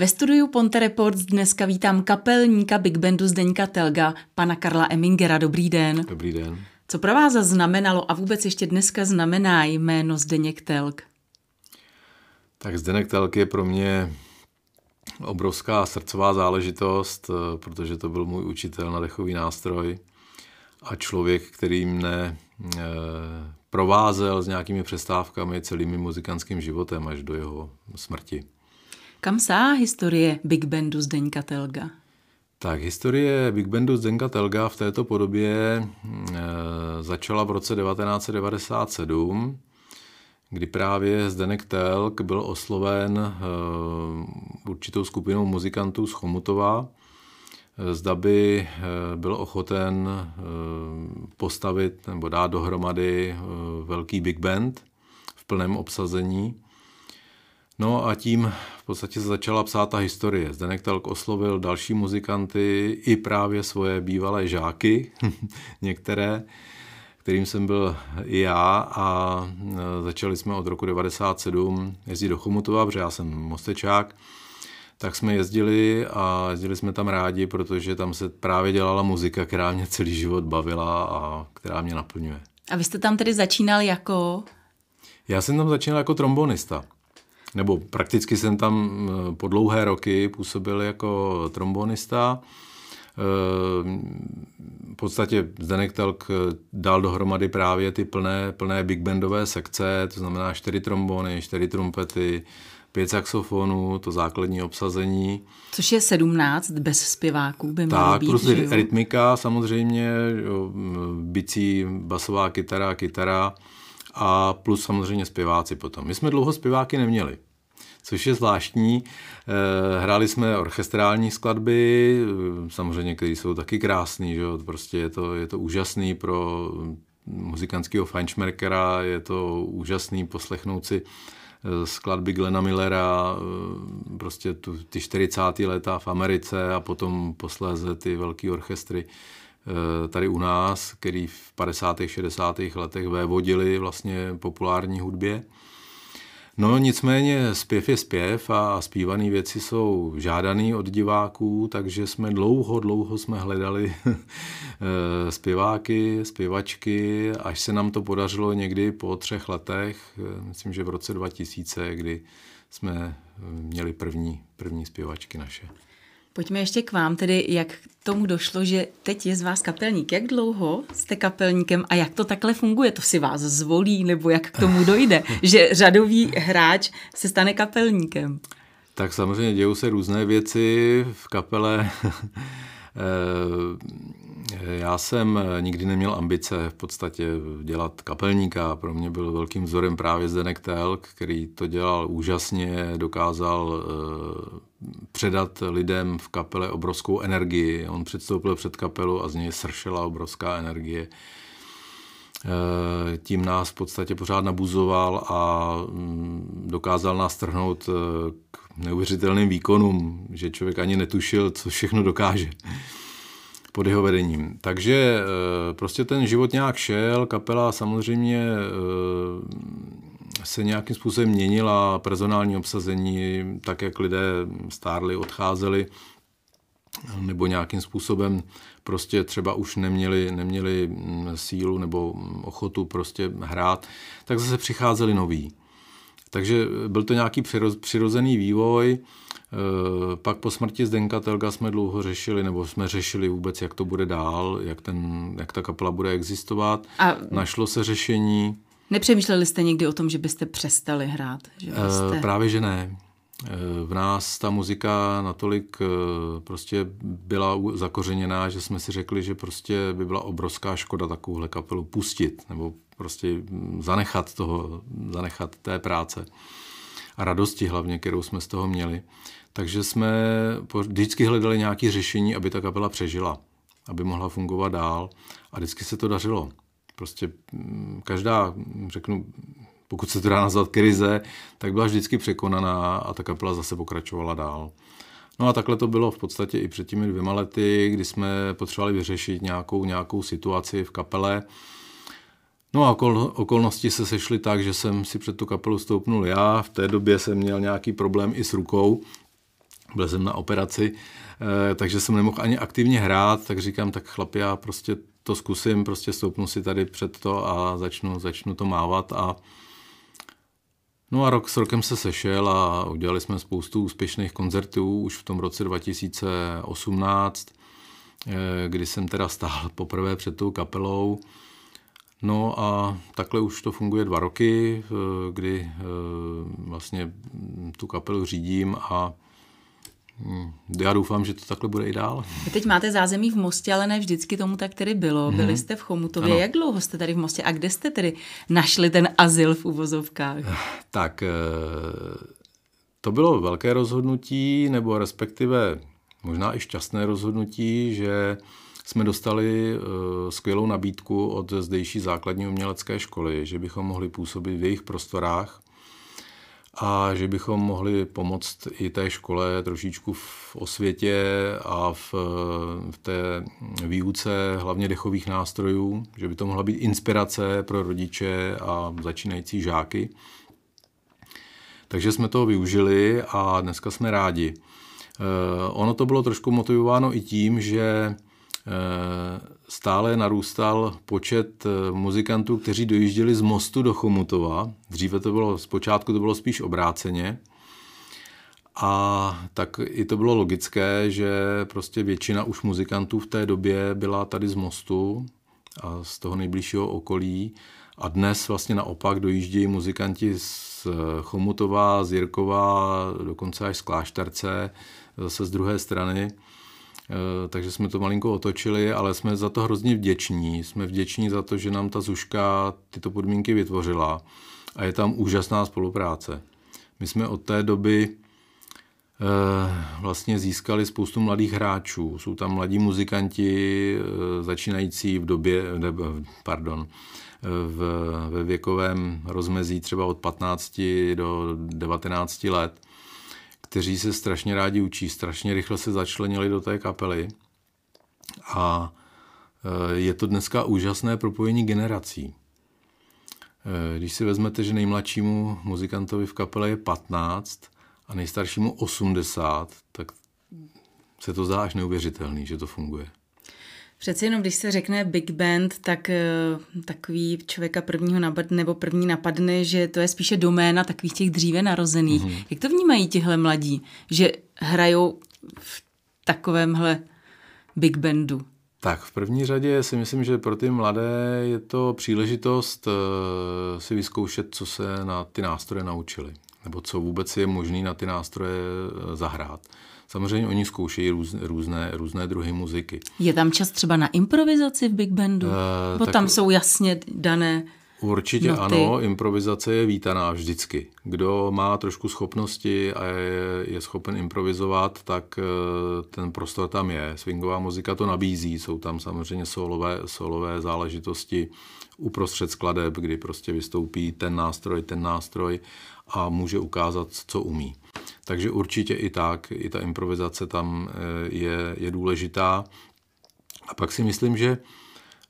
Ve studiu Ponte Reports dneska vítám kapelníka Big Bandu Zdeňka Telga, pana Karla Emingera. Dobrý den. Dobrý den. Co pro vás znamenalo a vůbec ještě dneska znamená jméno Zdeněk Telg? Tak Zdeněk Telg je pro mě obrovská srdcová záležitost, eh, protože to byl můj učitel na dechový nástroj a člověk, který mne eh, provázel s nějakými přestávkami celým muzikantským životem až do jeho smrti. Kam sá historie Big Bandu Zdeňka Telga? Tak historie Big Bandu Zdenka Telga v této podobě e, začala v roce 1997, kdy právě Zdenek Telk byl osloven e, určitou skupinou muzikantů z Chomutova, e, zda by byl ochoten postavit nebo dát dohromady velký big band v plném obsazení. No a tím v podstatě se začala psát ta historie. Zdenek Telk oslovil další muzikanty i právě svoje bývalé žáky, některé, kterým jsem byl i já a e, začali jsme od roku 97 jezdit do Chomutova, protože já jsem mostečák, tak jsme jezdili a jezdili jsme tam rádi, protože tam se právě dělala muzika, která mě celý život bavila a která mě naplňuje. A vy jste tam tedy začínal jako? Já jsem tam začínal jako trombonista nebo prakticky jsem tam eh, po dlouhé roky působil jako trombonista. Eh, v podstatě Zdenek Telk eh, dal dohromady právě ty plné, plné big bandové sekce, to znamená čtyři trombony, čtyři trumpety, pět saxofonů, to základní obsazení. Což je sedmnáct bez zpěváků by mělo tak, být, plus rytmika samozřejmě, bicí, basová kytara, kytara a plus samozřejmě zpěváci potom. My jsme dlouho zpěváky neměli, což je zvláštní. Eh, hráli jsme orchestrální skladby, eh, samozřejmě, které jsou taky krásné, že prostě je to, je to úžasný pro muzikantského fajnšmerkera, je to úžasný poslechnout si eh, skladby Glena Millera, prostě tu, ty 40. léta v Americe a potom posléze ty velké orchestry tady u nás, který v 50. 60. letech vévodili vlastně populární hudbě. No nicméně zpěv je zpěv a zpívané věci jsou žádaný od diváků, takže jsme dlouho, dlouho jsme hledali eh, zpěváky, zpěvačky, až se nám to podařilo někdy po třech letech, eh, myslím, že v roce 2000, kdy jsme měli první, první zpěvačky naše. Pojďme ještě k vám, tedy jak tomu došlo, že teď je z vás kapelník. Jak dlouho jste kapelníkem a jak to takhle funguje? To si vás zvolí nebo jak k tomu dojde, že řadový hráč se stane kapelníkem? Tak samozřejmě dějou se různé věci v kapele. Eh, já jsem nikdy neměl ambice v podstatě dělat kapelníka. Pro mě byl velkým vzorem právě Zdenek Telk, který to dělal úžasně, dokázal eh, předat lidem v kapele obrovskou energii. On předstoupil před kapelu a z něj sršela obrovská energie. Eh, tím nás v podstatě pořád nabuzoval a mm, dokázal nás trhnout k neuvěřitelným výkonům, že člověk ani netušil, co všechno dokáže pod jeho vedením. Takže eh, prostě ten život nějak šel, kapela samozřejmě eh, se nějakým způsobem měnila, personální obsazení, tak jak lidé stárli, odcházeli, nebo nějakým způsobem prostě třeba už neměli, neměli mm, sílu nebo ochotu prostě hrát, tak zase přicházeli noví. Takže byl to nějaký přirozený vývoj. Eh, pak po smrti Zdenka Telga jsme dlouho řešili, nebo jsme řešili vůbec, jak to bude dál, jak, ten, jak ta kapela bude existovat. A Našlo se řešení. Nepřemýšleli jste někdy o tom, že byste přestali hrát? Že byste... Eh, právě, že ne. Eh, v nás ta muzika natolik prostě byla zakořeněná, že jsme si řekli, že prostě by byla obrovská škoda takovouhle kapelu pustit, nebo prostě zanechat toho, zanechat té práce a radosti hlavně, kterou jsme z toho měli. Takže jsme vždycky hledali nějaké řešení, aby ta kapela přežila, aby mohla fungovat dál a vždycky se to dařilo. Prostě mm, každá, řeknu, pokud se to dá nazvat krize, tak byla vždycky překonaná a ta kapela zase pokračovala dál. No a takhle to bylo v podstatě i před těmi dvěma lety, kdy jsme potřebovali vyřešit nějakou, nějakou situaci v kapele. No a okol, okolnosti se sešly tak, že jsem si před tu kapelu stoupnul já. V té době jsem měl nějaký problém i s rukou, byl jsem na operaci, eh, takže jsem nemohl ani aktivně hrát, tak říkám, tak chlapi, já prostě to zkusím, prostě stoupnu si tady před to a začnu, začnu to mávat a No a rok s rokem se sešel a udělali jsme spoustu úspěšných koncertů už v tom roce 2018, eh, kdy jsem teda stál poprvé před tou kapelou. No a takhle už to funguje dva roky, eh, kdy vlastně tu kapelu řídím a. Já doufám, že to takhle bude i dál. Vy teď máte zázemí v Mostě, ale ne vždycky tomu tak tedy bylo. Hmm. Byli jste v Chomutově. Ano. Jak dlouho jste tady v Mostě a kde jste tedy našli ten azyl v uvozovkách? Tak eh, to bylo velké rozhodnutí, nebo respektive možná i šťastné rozhodnutí, že jsme dostali eh, skvělou nabídku od zdejší základní umělecké školy, že bychom mohli působit v jejich prostorách a že bychom mohli pomoct i té škole trošičku v osvětě a v, v té výuce hlavně dechových nástrojů, že by to mohla být inspirace pro rodiče a začínající žáky. Takže jsme to využili a dneska jsme rádi. Eh, ono to bylo trošku motivováno i tím, že stále narůstal počet eh, muzikantů, kteří dojížděli z mostu do Chomutova. Dříve to bylo, zpočátku to bylo spíš obráceně. A tak i to bylo logické, že prostě většina už muzikantů v té době byla tady z mostu a z toho nejbližšího okolí. A dnes vlastně naopak dojíždějí muzikanti z Chomutova, z Jirkova, dokonce až z Klášterce, zase z druhé strany. Eh, takže jsme to malinko otočili, ale jsme za to hrozně vděční. Jsme vděční za to, že nám ta Zuška tyto podmínky vytvořila a je tam úžasná spolupráce. My jsme od té doby eh, vlastně získali spoustu mladých hráčů. Jsou tam mladí muzikanti eh, začínající v době, pardon, v, ve věkovém rozmezí třeba od 15 do 19 let kteří se strašně rádi učí, strašně rychle se začlenili do té kapely. A e, je to dneska úžasné propojení generací. E, když si vezmete, že nejmladšímu muzikantovi v kapele je 15 a nejstaršímu 80, tak se to zdá až neuvěřitelný, že to funguje. Přeci jenom, když se řekne Big Band, tak eh, takový člověka prvního napadne, nebo první napadne, že to je spíše doména takových těch dříve narozených. Mm-hmm. Jak to vnímají tihle mladí, že hrajou v takovémhle Big Bandu? Tak v první řadě si myslím, že pro ty mladé je to příležitost eh, si vyzkoušet, co se na ty nástroje naučili, nebo co vůbec je možné na ty nástroje eh, zahrát. Samozřejmě oni zkoušejí růz, různé, různé druhy muziky. Je tam čas třeba na improvizaci v Big Bandu? Uh, Bo tak... tam jsou jasně dané Určitě noty. ano, improvizace je vítaná vždycky. Kdo má trošku schopnosti a je, je schopen improvizovat, tak eh, ten prostor tam je. Swingová muzika to nabízí, jsou tam samozřejmě solové, solové záležitosti uprostřed skladeb, kdy prostě vystoupí ten nástroj, ten nástroj a může ukázat, co umí. Takže určitě i tak, i ta improvizace tam eh, je, je důležitá. A pak si myslím, že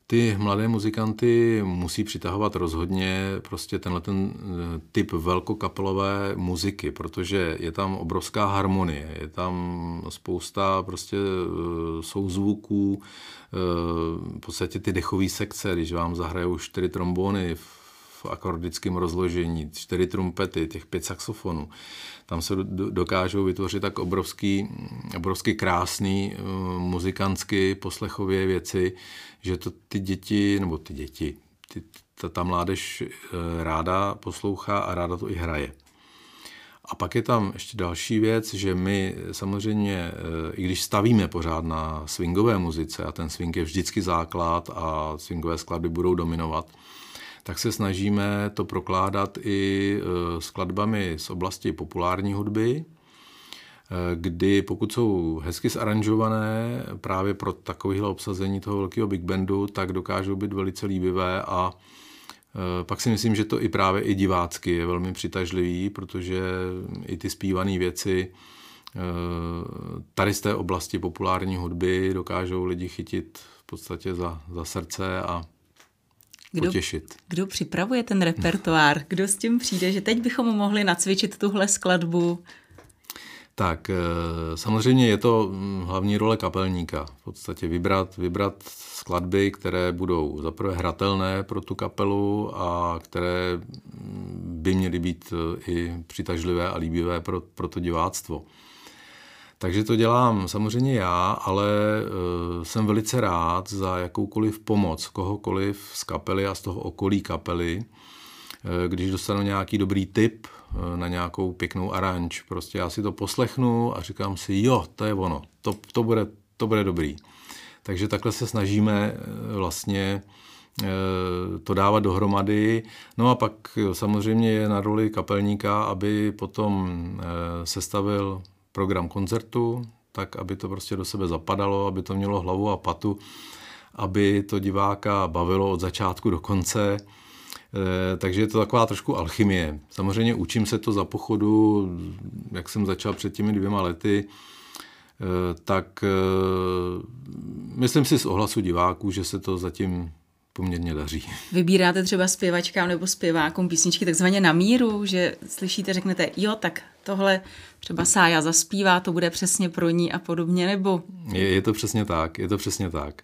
ty mladé muzikanty musí přitahovat rozhodně prostě tenhle ten eh, typ velkokapelové muziky, protože je tam obrovská harmonie, je tam spousta prostě eh, souzvuků, v podstatě ty dechové sekce, když vám zahrajou čtyři trombony v akordickém rozložení, čtyři trumpety, těch pět saxofonů, tam se dokážou vytvořit tak obrovský, obrovský krásný uh, muzikantsky poslechově věci, že to ty děti, nebo ty děti, ty, ta, ta mládež uh, ráda poslouchá a ráda to i hraje. A pak je tam ještě další věc, že my samozřejmě, uh, i když stavíme pořád na swingové muzice, a ten swing je vždycky základ a swingové skladby budou dominovat, tak se snažíme to prokládat i e, skladbami z oblasti populární hudby, e, kdy pokud jsou hezky zaranžované právě pro takovéhle obsazení toho velkého big bandu, tak dokážou být velice líbivé a e, pak si myslím, že to i právě i divácky je velmi přitažlivý, protože i ty zpívané věci tady z té oblasti populární hudby dokážou lidi chytit v podstatě za, za srdce a kdo, potěšit. Kdo připravuje ten repertoár? Kdo s tím přijde, že teď bychom mohli nacvičit tuhle skladbu? Tak samozřejmě je to hm, hlavní role kapelníka. V podstatě vybrat, vybrat skladby, které budou zaprvé hratelné pro tu kapelu a které hm, by měly být i přitažlivé a líbivé pro, pro to diváctvo. Takže to dělám samozřejmě já, ale uh, jsem velice rád za jakoukoliv pomoc kohokoliv z kapely a z toho okolí kapely, uh, když dostanu nějaký dobrý tip uh, na nějakou pěknou aranž. Prostě já si to poslechnu a říkám si, jo, to je ono, to, to, bude, to bude dobrý. Takže takhle se snažíme vlastně to dávat dohromady. No a pak samozřejmě je na roli kapelníka, aby potom sestavil program koncertu, tak aby to prostě do sebe zapadalo, aby to mělo hlavu a patu, aby to diváka bavilo od začátku do konce. E, takže je to taková trošku alchymie. Samozřejmě učím se to za pochodu, jak jsem začal před těmi dvěma lety, e, tak e, myslím si z ohlasu diváků, že se to zatím poměrně daří. Vybíráte třeba zpěvačkám nebo zpěvákům písničky takzvaně na míru, že slyšíte, řeknete, jo, tak tohle třeba Sája zaspívá, to bude přesně pro ní a podobně, nebo? Je, je to přesně tak, je to přesně tak.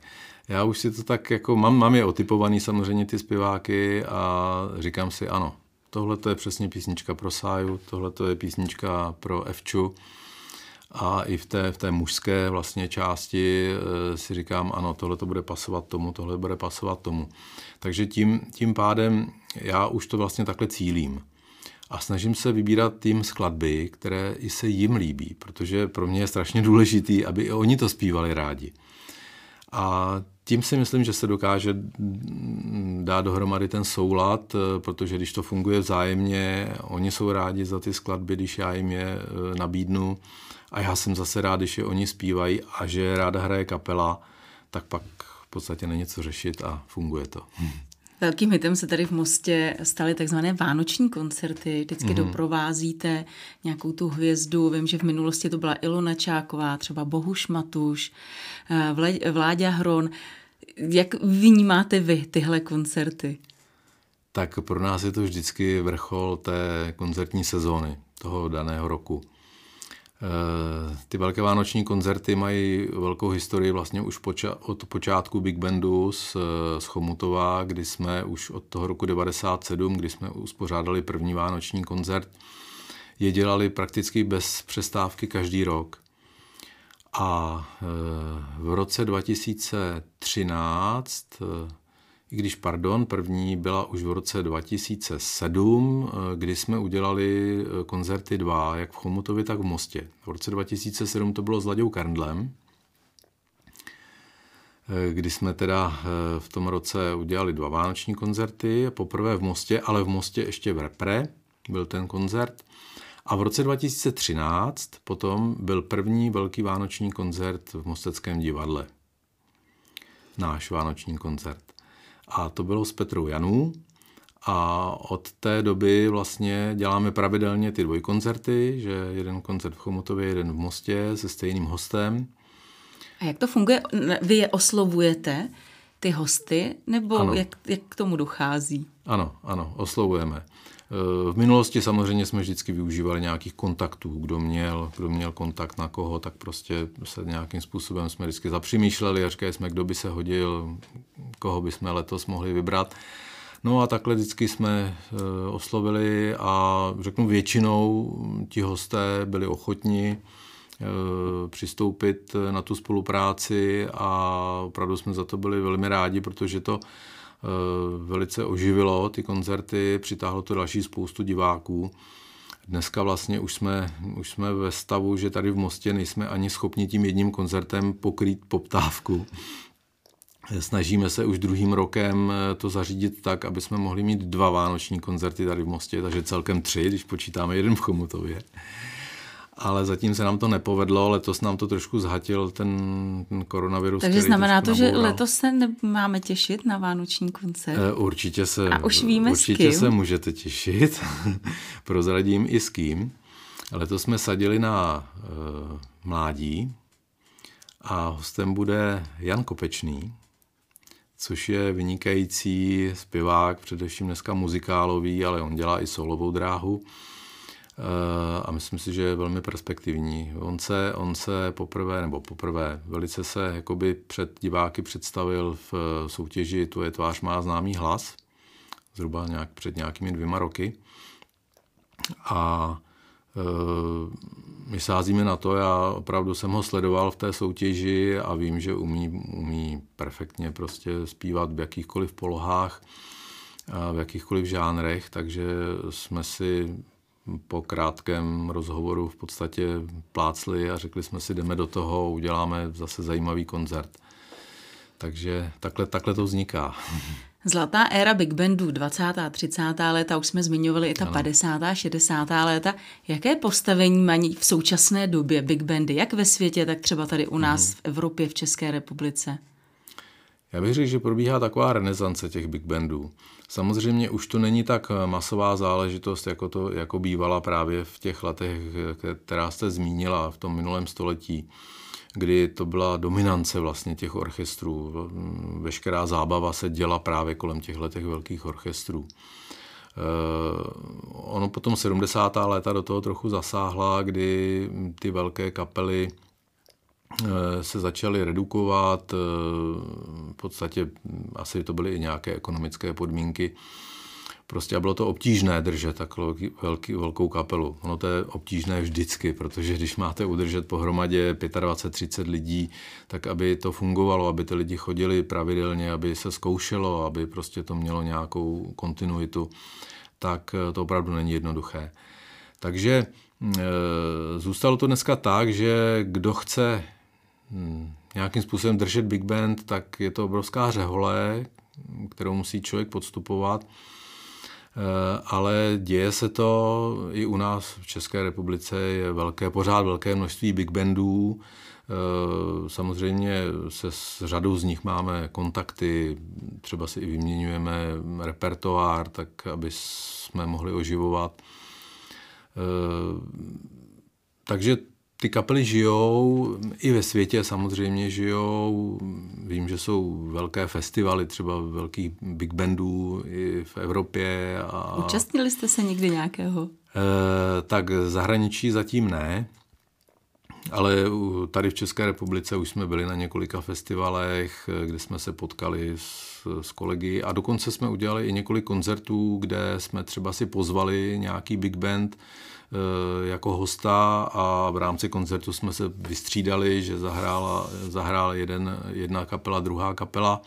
Já už si to tak jako, mám, mám je otypovaný samozřejmě ty zpěváky a říkám si, ano, tohle to je přesně písnička pro Sáju, tohle to je písnička pro Evču a i v té, v té mužské vlastně části e, si říkám, ano, tohle to bude pasovat tomu, tohle bude pasovat tomu. Takže tím, tím pádem já už to vlastně takhle cílím. A snažím se vybírat tým skladby, které i se jim líbí, protože pro mě je strašně důležitý, aby i oni to zpívali rádi. A tím si myslím, že se dokáže dát dohromady ten soulad, e, protože když to funguje vzájemně, oni jsou rádi za ty skladby, když já jim je e, nabídnu, a já jsem zase rád, když je oni zpívají a že ráda hraje kapela, tak pak v podstatě není co řešit a funguje to. Velkým hitem se tady v Mostě staly takzvané vánoční koncerty. Vždycky mm-hmm. doprovázíte nějakou tu hvězdu. Vím, že v minulosti to byla Ilona Čáková, třeba Bohuš Matuš, eh, Vláďa Hron. Jak vnímáte vy tyhle koncerty? Tak pro nás je to vždycky vrchol té koncertní sezóny toho daného roku. Eh, ty velké vánoční koncerty mají velkou historii vlastně už od počátku Big Bandu z, z Chomutova, kdy jsme už od toho roku 97, kdy jsme uspořádali první vánoční koncert, je dělali prakticky bez přestávky každý rok. A eh, v roce 2013 i když, pardon, první byla už v roce 2007, eh, kdy jsme udělali eh, koncerty dva, jak v Chomutově, tak v Mostě. V roce 2007 to bylo s Laďou Karndlem, eh, kdy jsme teda v tom roce udělali dva vánoční koncerty, poprvé v Mostě, ale v Mostě ještě v Repre byl ten koncert. A v roce 2013 potom byl první velký vánoční koncert v Mosteckém divadle. Náš vánoční koncert. A to bylo s Petrou Janů. A od té doby vlastně děláme pravidelně ty dvojkoncerty, že jeden koncert v Chomutově, jeden v Mostě se stejným hostem. A jak to funguje? Vy je oslovujete, ty hosty, nebo jak, jak k tomu dochází? Ano, ano, oslovujeme. V minulosti samozřejmě jsme vždycky využívali nějakých kontaktů, kdo měl, kdo měl kontakt na koho, tak prostě se nějakým způsobem jsme vždycky zapřemýšleli a říkali jsme, kdo by se hodil, koho by jsme letos mohli vybrat. No a takhle vždycky jsme eh, oslovili a řeknu většinou ti hosté byli ochotni eh, přistoupit na tu spolupráci a opravdu jsme za to byli velmi rádi, protože to Eh, velice oživilo ty koncerty, přitáhlo to další spoustu diváků. Dneska vlastně už jsme, už jsme ve stavu, že tady v Mostě nejsme ani schopni tím jedním koncertem pokrýt poptávku. Snažíme se už druhým rokem eh, to zařídit tak, aby jsme mohli mít dva vánoční koncerty tady v Mostě, takže celkem tři, když počítáme jeden v Chomutově ale zatím se nám to nepovedlo, letos nám to trošku zhatil ten, ten koronavirus. Takže znamená to, naboural. že letos se máme těšit na vánoční koncert? E, určitě se, A už víme určitě se můžete těšit, prozradím i s kým. Letos jsme sadili na e, mládí a hostem bude Jan Kopečný, což je vynikající zpěvák, především dneska muzikálový, ale on dělá i solovou dráhu a myslím si, že je velmi perspektivní. On se, on se poprvé, nebo poprvé, velice se jakoby před diváky představil v soutěži Tvoje tvář má známý hlas, zhruba nějak před nějakými dvěma roky. A e, my sázíme na to, já opravdu jsem ho sledoval v té soutěži a vím, že umí, umí perfektně prostě zpívat v jakýchkoliv polohách, v jakýchkoliv žánrech, takže jsme si po krátkém rozhovoru v podstatě plácli a řekli jsme si, jdeme do toho, uděláme zase zajímavý koncert. Takže takhle, takhle to vzniká. Zlatá éra Big Bandu, 20. a 30. léta, už jsme zmiňovali i ta ano. 50. a 60. léta. Jaké postavení mají v současné době Big Bandy, jak ve světě, tak třeba tady u nás hmm. v Evropě, v České republice? Já bych řekl, že probíhá taková renesance těch Big Bandů. Samozřejmě už to není tak masová záležitost, jako to jako bývala právě v těch letech, která jste zmínila v tom minulém století kdy to byla dominance vlastně těch orchestrů. Veškerá zábava se děla právě kolem těch těch velkých orchestrů. Eh, ono potom 70. léta do toho trochu zasáhla, kdy ty velké kapely eh, se začaly redukovat, eh, v podstatě asi to byly i nějaké ekonomické podmínky, Prostě bylo to obtížné držet takovou velký, velkou kapelu. Ono to je obtížné vždycky, protože když máte udržet pohromadě 25-30 lidí, tak aby to fungovalo, aby ty lidi chodili pravidelně, aby se zkoušelo, aby prostě to mělo nějakou kontinuitu, tak eh, to opravdu není jednoduché. Takže e, zůstalo to dneska tak, že kdo chce hm, nějakým způsobem držet big band, tak je to obrovská řehole, kterou musí člověk podstupovat. Eh, ale děje se to i u nás v České republice, je velké, pořád velké množství big bandů, eh, Samozřejmě se s řadou z nich máme kontakty, třeba si i vyměňujeme repertoár, tak aby jsme mohli oživovat. Eh, takže ty kapely žijou, i ve světě samozřejmě žijou. Vím, že jsou velké festivaly, třeba velkých big bandů i v Evropě. A... Účastnili jste se někdy nějakého? E, tak zahraničí zatím ne, ale tady v České republice už jsme byli na několika festivalech, kde jsme se potkali s, s kolegy a dokonce jsme udělali i několik koncertů, kde jsme třeba si pozvali nějaký big band, Eh, jako hosta a v rámci koncertu jsme se vystřídali, že zahrála, zahrála jeden, jedna kapela, druhá kapela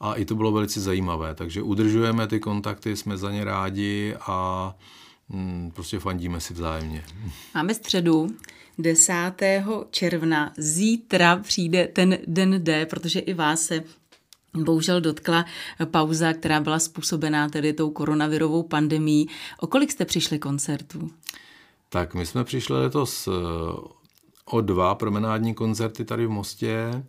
a i to bylo velice zajímavé. Takže udržujeme ty kontakty, jsme za ně rádi a mm, prostě fandíme si vzájemně. Máme středu. 10. června. Zítra přijde ten den D, protože i vás se bohužel dotkla pauza, která byla způsobená tedy tou koronavirovou pandemí. O kolik jste přišli koncertů? Tak my jsme přišli letos eh, o dva promenádní koncerty tady v Mostě, eh,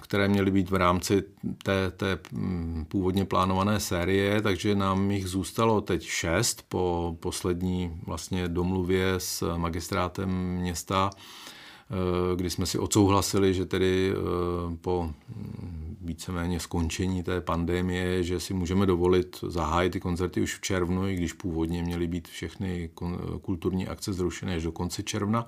které měly být v rámci té, té mm, původně plánované série, takže nám jich zůstalo teď šest po poslední vlastně domluvě s magistrátem města, kdy jsme si odsouhlasili, že tedy po víceméně skončení té pandemie, že si můžeme dovolit zahájit ty koncerty už v červnu, i když původně měly být všechny kulturní akce zrušené až do konce června.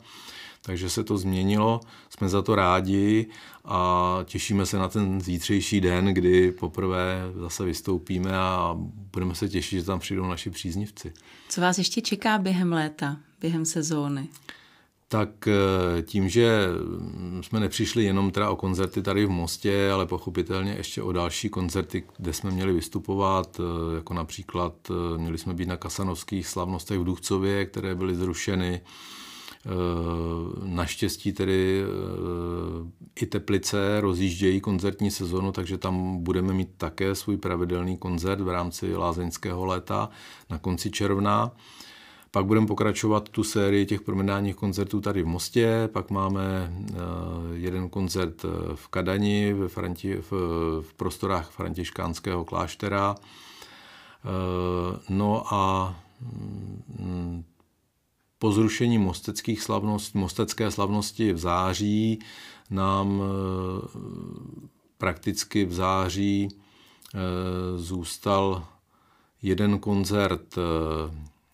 Takže se to změnilo, jsme za to rádi a těšíme se na ten zítřejší den, kdy poprvé zase vystoupíme a budeme se těšit, že tam přijdou naši příznivci. Co vás ještě čeká během léta, během sezóny? Tak eh, tím, že jsme nepřišli jenom teda o koncerty tady v Mostě, ale pochopitelně ještě o další koncerty, kde jsme měli vystupovat, eh, jako například eh, měli jsme být na kasanovských slavnostech v Duchcově, které byly zrušeny. Naštěstí tedy i Teplice rozjíždějí koncertní sezonu, takže tam budeme mít také svůj pravidelný koncert v rámci lázeňského léta na konci června. Pak budeme pokračovat tu sérii těch promenádních koncertů tady v Mostě, pak máme eh, jeden koncert eh, v Kadani ve Franti, v, v prostorách františkánského kláštera. Eh, no a mm, po zrušení mosteckých slavností, mostecké slavnosti v září nám prakticky v září zůstal jeden koncert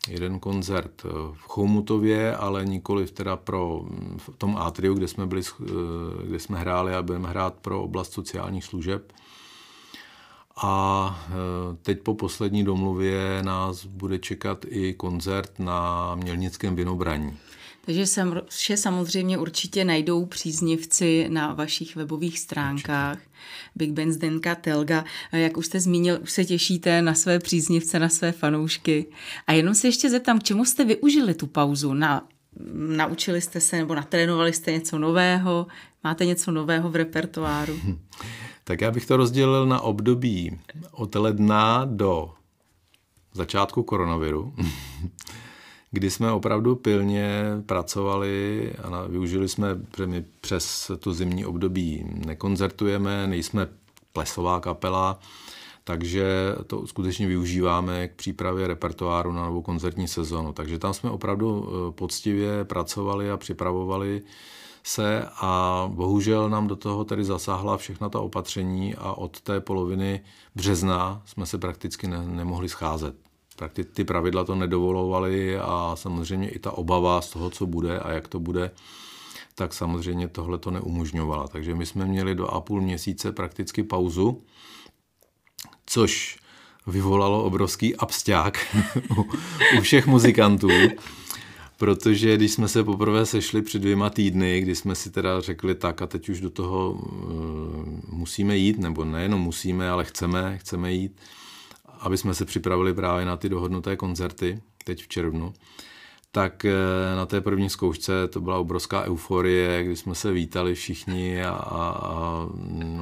jeden koncert v Chomutově, ale nikoli teda pro v tom atriu, kde jsme, byli, kde jsme hráli a budeme hrát pro oblast sociálních služeb. A teď po poslední domluvě nás bude čekat i koncert na Mělnickém vinobraní. Takže sem, vše samozřejmě určitě najdou příznivci na vašich webových stránkách. Určitě. Big Ben Zdenka Telga. Jak už jste zmínil, už se těšíte na své příznivce, na své fanoušky. A jenom se ještě zeptám, k čemu jste využili tu pauzu? Na, naučili jste se nebo natrénovali jste něco nového? Máte něco nového v repertoáru? Tak já bych to rozdělil na období od ledna do začátku koronaviru. Kdy jsme opravdu pilně pracovali a využili jsme, že my přes tu zimní období nekoncertujeme, nejsme plesová kapela, takže to skutečně využíváme k přípravě repertoáru na novou koncertní sezonu. Takže tam jsme opravdu eh, poctivě pracovali a připravovali se a bohužel nám do toho tedy zasáhla všechna ta opatření a od té poloviny března jsme se prakticky ne, nemohli scházet tak ty, ty pravidla to nedovolovaly a samozřejmě i ta obava z toho, co bude a jak to bude, tak samozřejmě tohle to neumožňovala. Takže my jsme měli do a půl měsíce prakticky pauzu, což vyvolalo obrovský absťák u, u všech muzikantů, protože když jsme se poprvé sešli před dvěma týdny, kdy jsme si teda řekli tak a teď už do toho uh, musíme jít, nebo nejenom musíme, ale chceme, chceme jít, aby jsme se připravili právě na ty dohodnuté koncerty teď v červnu, tak eh, na té první zkoušce to byla obrovská euforie, kdy jsme se vítali všichni a, a, a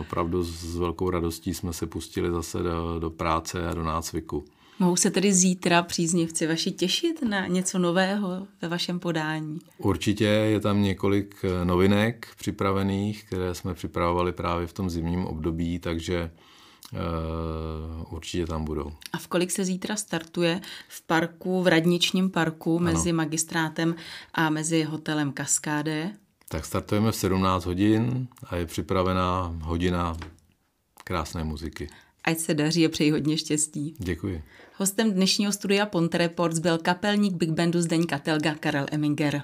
opravdu s velkou radostí jsme se pustili zase do, do práce a do nácviku. Mohou se tedy zítra příznivci vaši těšit na něco nového ve vašem podání? Určitě je tam několik eh, novinek připravených, které jsme připravovali právě v tom zimním období, takže určitě tam budou. A v kolik se zítra startuje v parku, v radničním parku ano. mezi magistrátem a mezi hotelem Kaskáde? Tak startujeme v 17 hodin a je připravená hodina krásné muziky. Ať se daří a přeji hodně štěstí. Děkuji. Hostem dnešního studia Ponte Reports byl kapelník Big Bandu Zdeňka Telga Karel Eminger.